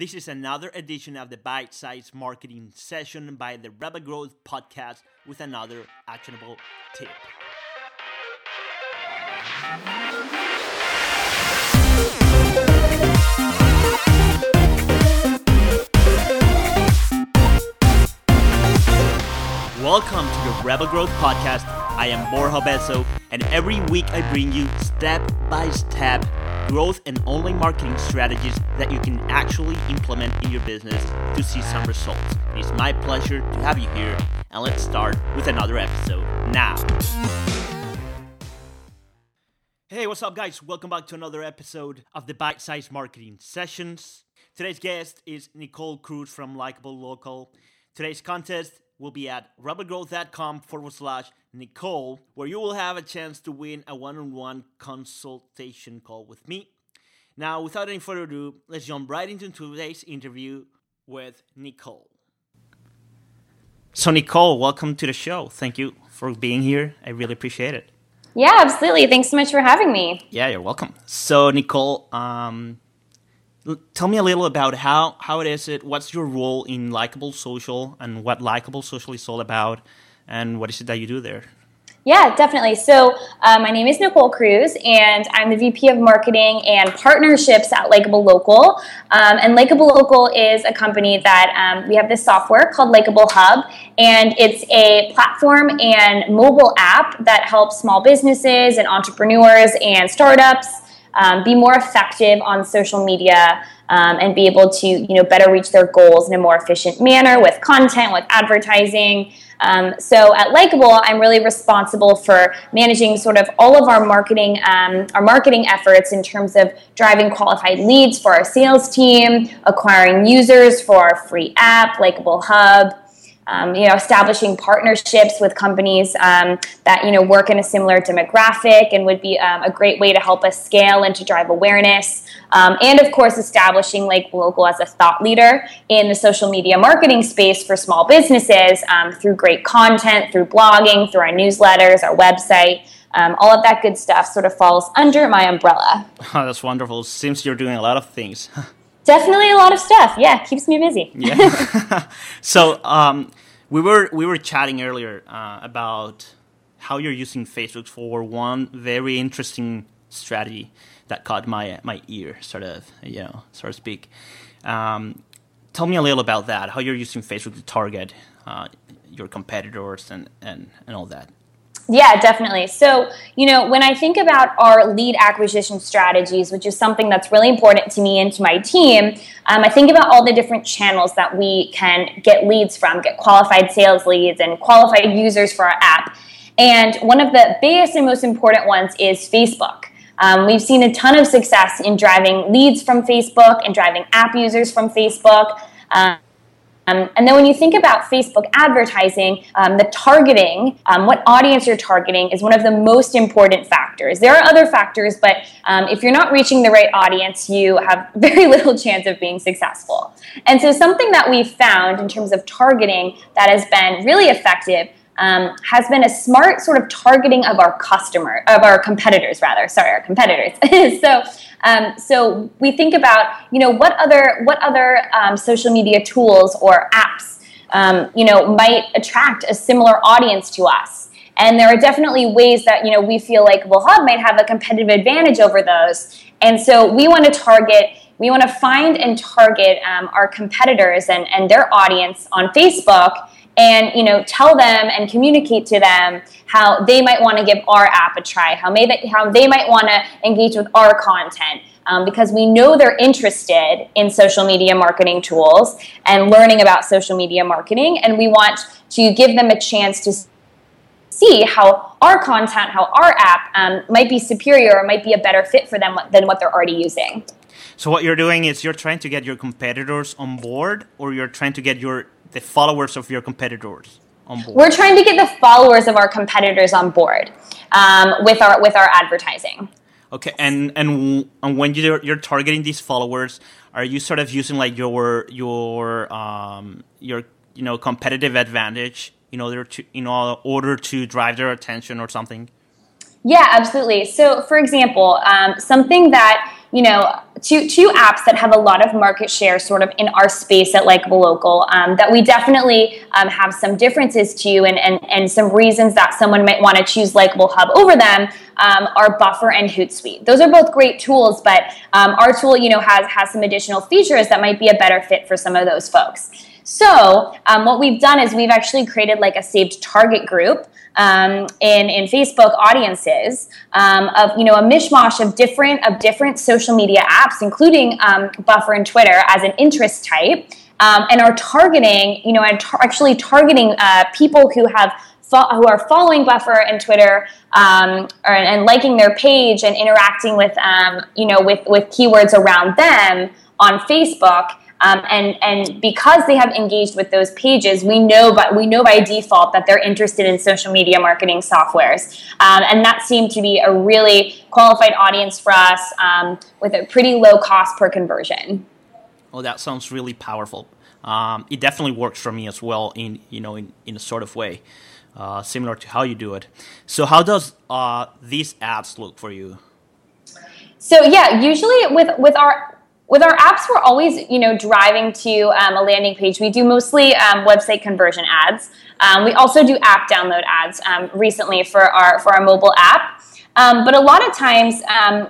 This is another edition of the Bite Size Marketing Session by the Rebel Growth Podcast with another actionable tip. Welcome to the Rebel Growth Podcast. I am Borja Besso, and every week I bring you step by step growth and online marketing strategies that you can actually implement in your business to see some results. It is my pleasure to have you here, and let's start with another episode now. Hey, what's up, guys? Welcome back to another episode of the Bite Size Marketing Sessions. Today's guest is Nicole Kroese from Likeable Local. Today's contest will be at rebelgrowth.com forward slash Nicole, where you will have a chance to win a one on one consultation call with me. Now, without any further ado, let's jump right into today's interview with Nicole. So, Nicole, welcome to the show. Thank you for being here. I really appreciate it. Yeah, absolutely. Thanks so much for having me. Yeah, you're welcome. So, Nicole, um, tell me a little about how how it is it what's your role in Likeable Social and what Likeable Social is all about and what is it that you do there yeah, definitely. So, uh, my name is Nicole Kroese, and I'm the VP of Marketing and Partnerships at Likeable Local. Um, and Likeable Local is a company that um, we have this software called Likeable Hub, and it's a platform and mobile app that helps small businesses and entrepreneurs and startups um, be more effective on social media um, and be able to you know better reach their goals in a more efficient manner with content with advertising. Um, so at Likeable, I'm really responsible for managing sort of all of our marketing, um, our marketing efforts in terms of driving qualified leads for our sales team, acquiring users for our free app, Likeable Hub, um, you know, establishing partnerships with companies um, that you know work in a similar demographic and would be um, a great way to help us scale and to drive awareness. Um, and of course, establishing like local as a thought leader in the social media marketing space for small businesses um, through great content, through blogging, through our newsletters, our website. Um, all of that good stuff sort of falls under my umbrella. Oh, that's wonderful. Seems you're doing a lot of things. Definitely a lot of stuff. Yeah, keeps me busy. yeah. so um, we were we were chatting earlier uh, about how you're using Facebook for one very interesting strategy that caught my my ear, sort of, you know, so to speak. Um, tell me a little about that. How you're using Facebook to target uh, your competitors and, and and all that. Yeah, definitely. So, you know, when I think about our lead acquisition strategies, which is something that's really important to me and to my team, um, I think about all the different channels that we can get leads from, get qualified sales leads and qualified users for our app. And one of the biggest and most important ones is Facebook. Um, we've seen a ton of success in driving leads from Facebook and driving app users from Facebook. Um, um, and then when you think about Facebook advertising, um, the targeting, um, what audience you're targeting, is one of the most important factors. There are other factors, but um, if you're not reaching the right audience, you have very little chance of being successful. And so, something that we've found in terms of targeting that has been really effective um, has been a smart sort of targeting of our customer, of our competitors, rather. Sorry, our competitors. so, um, so we think about, you know, what other what other um, social media tools or apps, um, you know, might attract a similar audience to us. And there are definitely ways that you know we feel like Well Hub might have a competitive advantage over those. And so we want to target we want to find and target um, our competitors and, and their audience on Facebook and you know tell them and communicate to them how they might want to give our app a try how may they, how they might want to engage with our content um, because we know they're interested in social media marketing tools and learning about social media marketing and we want to give them a chance to see how our content how our app um, might be superior or might be a better fit for them than what they're already using. So what you're doing is you're trying to get your competitors on board or you're trying to get your the followers of your competitors on board? We're trying to get the followers of our competitors on board um, with our with our advertising. Okay, and and and when you're you're targeting these followers, are you sort of using like your your um your you know competitive advantage in order to in order to drive their attention or something? Yeah, absolutely. So, for example, um, something that you know, two two apps that have a lot of market share sort of in our space at Likeable Local um, that we definitely um, have some differences to and, and, and some reasons that someone might want to choose Likeable Hub over them um, are Buffer and Hootsuite. Those are both great tools, but um, our tool, you know, has, has some additional features that might be a better fit for some of those folks. So um, what we've done is we've actually created like a saved target group um, in in Facebook audiences um, of you know a mishmash of different of different social media apps, including um, Buffer and Twitter as an interest type, um, and are targeting you know and tar- actually targeting uh, people who have who are following Buffer and Twitter um, or, and liking their page and interacting with um, you know with with keywords around them on Facebook um, and and because they have engaged with those pages, we know but we know by default that they're interested in social media marketing softwares, um, and that seemed to be a really qualified audience for us um, with a pretty low cost per conversion. Oh, that sounds really powerful. Um, it definitely works for me as well in you know in, in a sort of way, uh, similar to how you do it. So how does uh, these ads look for you? So yeah, usually with with our with our apps, we're always, you know, driving to um, a landing page. We do mostly um, website conversion ads. Um, we also do app download ads um, recently for our for our mobile app. Um, but a lot of times,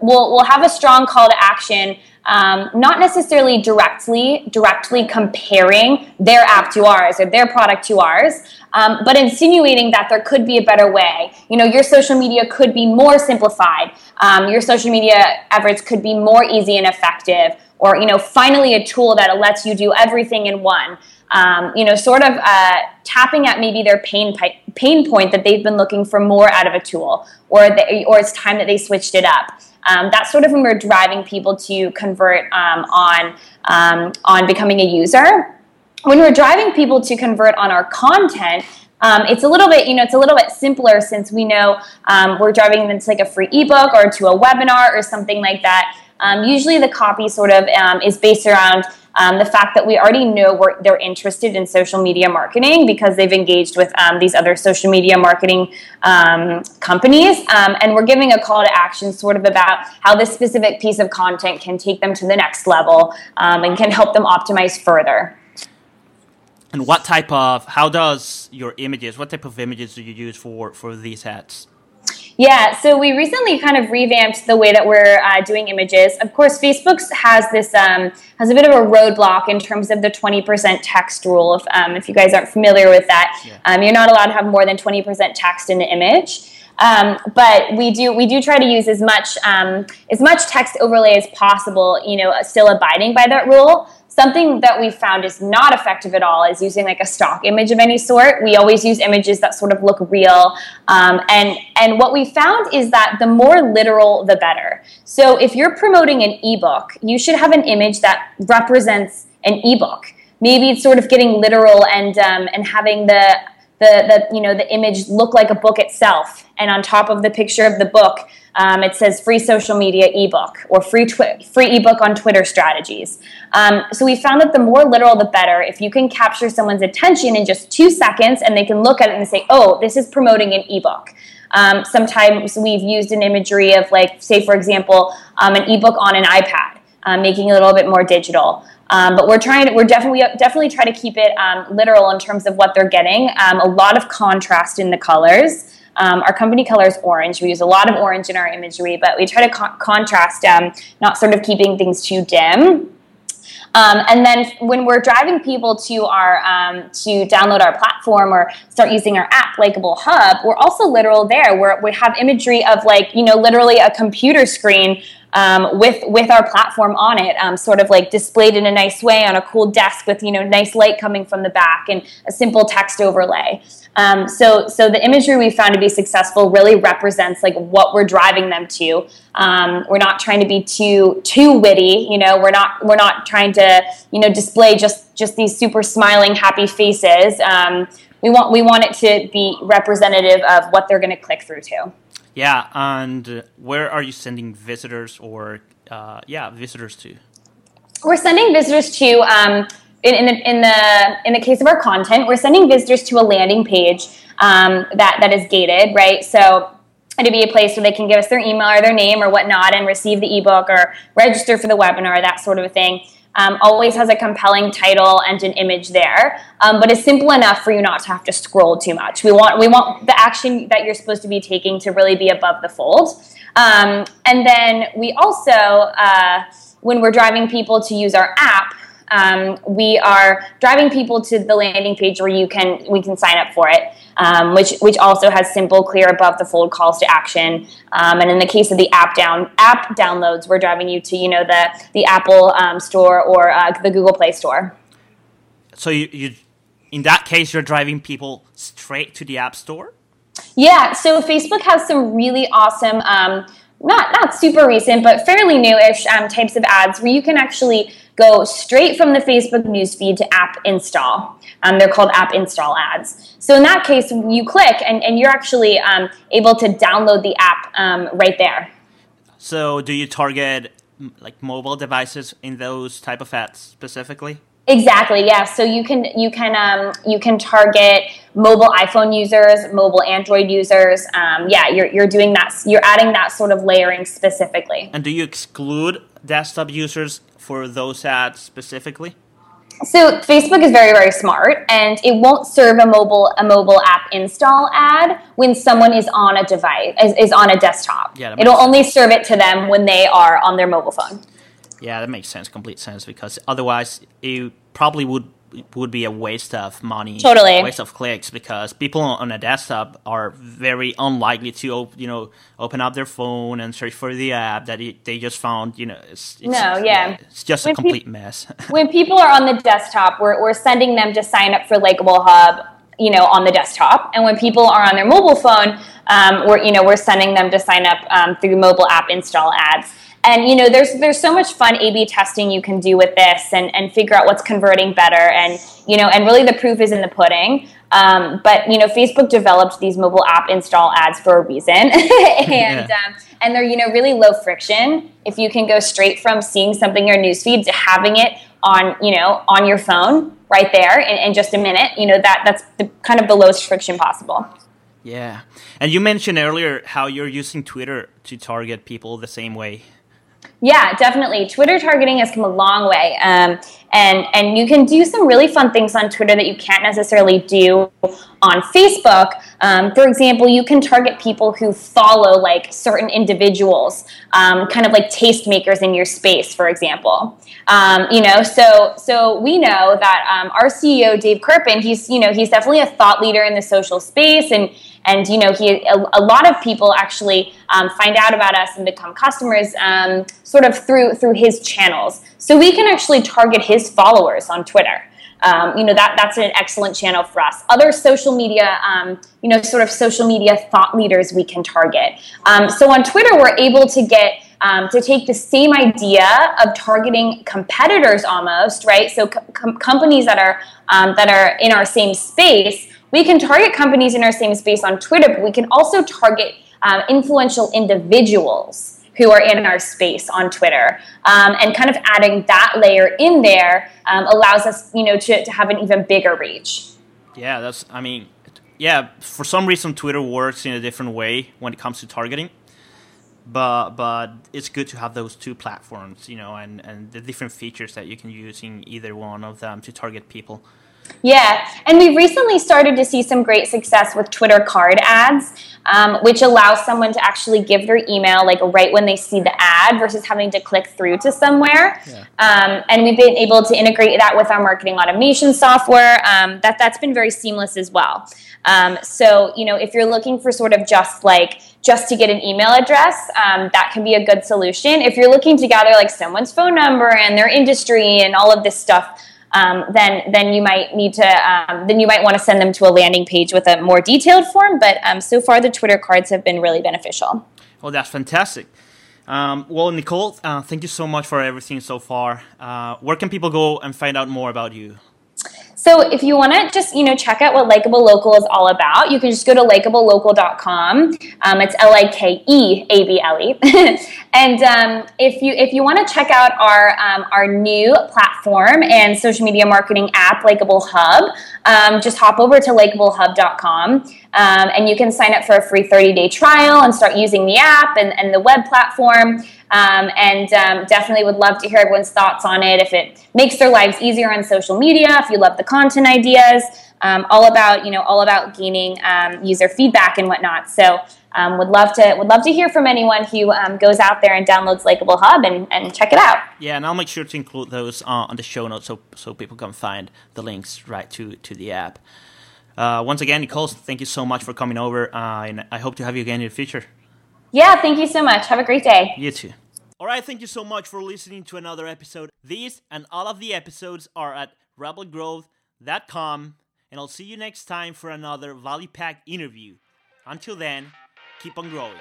we'll we'll have a strong call to action. Not necessarily directly directly comparing their app to ours or their product to ours, but insinuating that there could be a better way. You know, your social media could be more simplified. your social media efforts could be more easy and effective or you know finally a tool that lets you do everything in one um, you know sort of uh, tapping at maybe their pain pain point that they've been looking for more out of a tool or or it's time that they switched it up um, that's sort of when we're driving people to convert um, on um, on becoming a user when we're driving people to convert on our content um, it's a little bit, you know, it's a little bit simpler since we know um, we're driving them to like a free ebook or to a webinar or something like that. Um, usually the copy sort of um, is based around um, the fact that we already know they're interested in social media marketing because they've engaged with um, these other social media marketing um, companies. Um, and we're giving a call to action sort of about how this specific piece of content can take them to the next level and can help them optimize further. And what type of, how does your images, what type of images do you use for, for these ads? Yeah, so we recently kind of revamped the way that we're uh, doing images. Of course, Facebook has this um, has a bit of a roadblock in terms of the twenty percent text rule. If um, if you guys aren't familiar with that, yeah. um, you're not allowed to have more than twenty percent text in the image. Um, but we do we do try to use as much um, as much text overlay as possible. You know, still abiding by that rule. Something that we found is not effective at all is using like a stock image of any sort. We always use images that sort of look real. Um, and, and what we found is that the more literal, the better. So if you're promoting an ebook, you should have an image that represents an ebook. Maybe it's sort of getting literal and, um, and having the, the, the, you know, the image look like a book itself. And on top of the picture of the book, um, it says free social media ebook or free twi- free ebook on Twitter strategies. Um, so we found that the more literal, the better. If you can capture someone's attention in just two seconds and they can look at it and say, "Oh, this is promoting an ebook." Um, sometimes we've used an imagery of like, say, for example, um, an ebook on an iPad, um, making it a little bit more digital. Um, but we're trying to, we're definitely, definitely try to keep it um, literal in terms of what they're getting. Um, a lot of contrast in the colors. Um, our company color is orange. We use a lot of orange in our imagery, but we try to co- contrast, um, not sort of keeping things too dim. Um, and then when we're driving people to our um, to download our platform or start using our app, Likeable Hub, we're also literal there. Where we have imagery of like you know literally a computer screen um, with with our platform on it, um, sort of like displayed in a nice way on a cool desk with you know nice light coming from the back and a simple text overlay. Um, so, so the imagery we found to be successful really represents like what we're driving them to. Um, we're not trying to be too too witty, you know. We're not we're not trying to you know display just just these super smiling happy faces. Um, we want we want it to be representative of what they're going to click through to. Yeah, and where are you sending visitors or uh, yeah visitors to? We're sending visitors to um, in, in, the, in the in the case of our content, we're sending visitors to a landing page um, that that is gated, right? So to be a place where they can give us their email or their name or whatnot and receive the ebook or register for the webinar, that sort of a thing. Um, always has a compelling title and an image there, um, but it's simple enough for you not to have to scroll too much. We want we want the action that you're supposed to be taking to really be above the fold. Um, and then we also, uh, when we're driving people to use our app, um, we are driving people to the landing page where you can we can sign up for it, um, which which also has simple, clear, above the fold calls to action. Um, and in the case of the app down app downloads, we're driving you to you know the the Apple um, Store or uh, the Google Play Store. So you, you, in that case, you're driving people straight to the App Store. Yeah. So Facebook has some really awesome. Um, not not super recent, but fairly newish um, types of ads where you can actually go straight from the Facebook newsfeed to app install. Um, they're called app install ads. So in that case, you click and, and you're actually um, able to download the app um, right there. So do you target like mobile devices in those type of ads specifically? Exactly. Yeah. So you can you can um, you can target mobile iPhone users, mobile Android users. Um, yeah, you're you're doing that. You're adding that sort of layering specifically. And do you exclude desktop users for those ads specifically? So Facebook is very very smart, and it won't serve a mobile a mobile app install ad when someone is on a device is, is on a desktop. Yeah, it'll sense. only serve it to them when they are on their mobile phone. Yeah, that makes sense, complete sense, because otherwise it probably would would be a waste of money, totally waste of clicks, because people on a desktop are very unlikely to you know open up their phone and search for the app that it, they just found. You know, it's, it's no, yeah. it's just when a complete pe- mess. when people are on the desktop, we're we're sending them to sign up for Likeable Hub, you know, on the desktop, and when people are on their mobile phone, um, we're you know we're sending them to sign up um, through mobile app install ads. And you know, there's there's so much fun A/B testing you can do with this, and and figure out what's converting better, and you know, and really the proof is in the pudding. Um, but you know, Facebook developed these mobile app install ads for a reason, and yeah. um, and they're you know really low friction. If you can go straight from seeing something in your newsfeed to having it on you know on your phone right there in, in just a minute, you know that that's the, kind of the lowest friction possible. Yeah, and you mentioned earlier how you're using Twitter to target people the same way. Yeah, definitely. Twitter targeting has come a long way, um, and and you can do some really fun things on Twitter that you can't necessarily do on Facebook. Um, for example, you can target people who follow like certain individuals, um, kind of like tastemakers in your space, for example. Um, you know, so so we know that um, our CEO Dave Kerpen, he's you know he's definitely a thought leader in the social space and and you know, he a, a lot of people actually um, find out about us and become customers um, sort of through through his channels. So we can actually target his followers on Twitter. Um, you know that that's an excellent channel for us. Other social media, um, you know, sort of social media thought leaders we can target. Um, so on Twitter, we're able to get um, to take the same idea of targeting competitors almost, right? So com- companies that are um, that are in our same space we can target companies in our same space on Twitter, but we can also target um, influential individuals who are in our space on Twitter. Um, and kind of adding that layer in there um, allows us, you know, to, to have an even bigger reach. Yeah, that's, I mean, yeah, for some reason Twitter works in a different way when it comes to targeting. But but it's good to have those two platforms, you know, and, and the different features that you can use in either one of them to target people. Yeah, and we've recently started to see some great success with Twitter card ads, um, which allows someone to actually give their email like right when they see the ad versus having to click through to somewhere. Yeah. Um, and we've been able to integrate that with our marketing automation software. Um, that that's been very seamless as well. Um, so you know, if you're looking for sort of just like just to get an email address, um, that can be a good solution. If you're looking to gather like someone's phone number and their industry and all of this stuff um, then then you might need to um, then you might want to send them to a landing page with a more detailed form. But um, so far, the Twitter cards have been really beneficial. Well, that's fantastic. Um, well, Nicole, uh, thank you so much for everything so far. Uh, where can people go and find out more about you? So if you want to just you know check out what Likeable Local is all about, you can just go to likeablelocal.com. Um, it's L I K E A B L E. And um, if you if you want to check out our um, our new platform and social media marketing app, Likeable Hub, um, just hop over to likeablehub.com um, and you can sign up for a free 30 day trial and start using the app and, and the web platform. Um, and um, definitely would love to hear everyone's thoughts on it. If it makes their lives easier on social media, if you love the content ideas, um, all about you know all about gaining um, user feedback and whatnot. So um, would love to would love to hear from anyone who um, goes out there and downloads Likeable Hub and, and check it out. Yeah, and I'll make sure to include those uh, on the show notes so so people can find the links right to to the app. Uh, once again, Nicole, thank you so much for coming over, uh, and I hope to have you again in the future. Yeah, thank you so much. Have a great day. You too. All right, thank you so much for listening to another episode. These and all of the episodes are at rebelgrowth.com, and I'll see you next time for another value packed interview. Until then, keep on growing.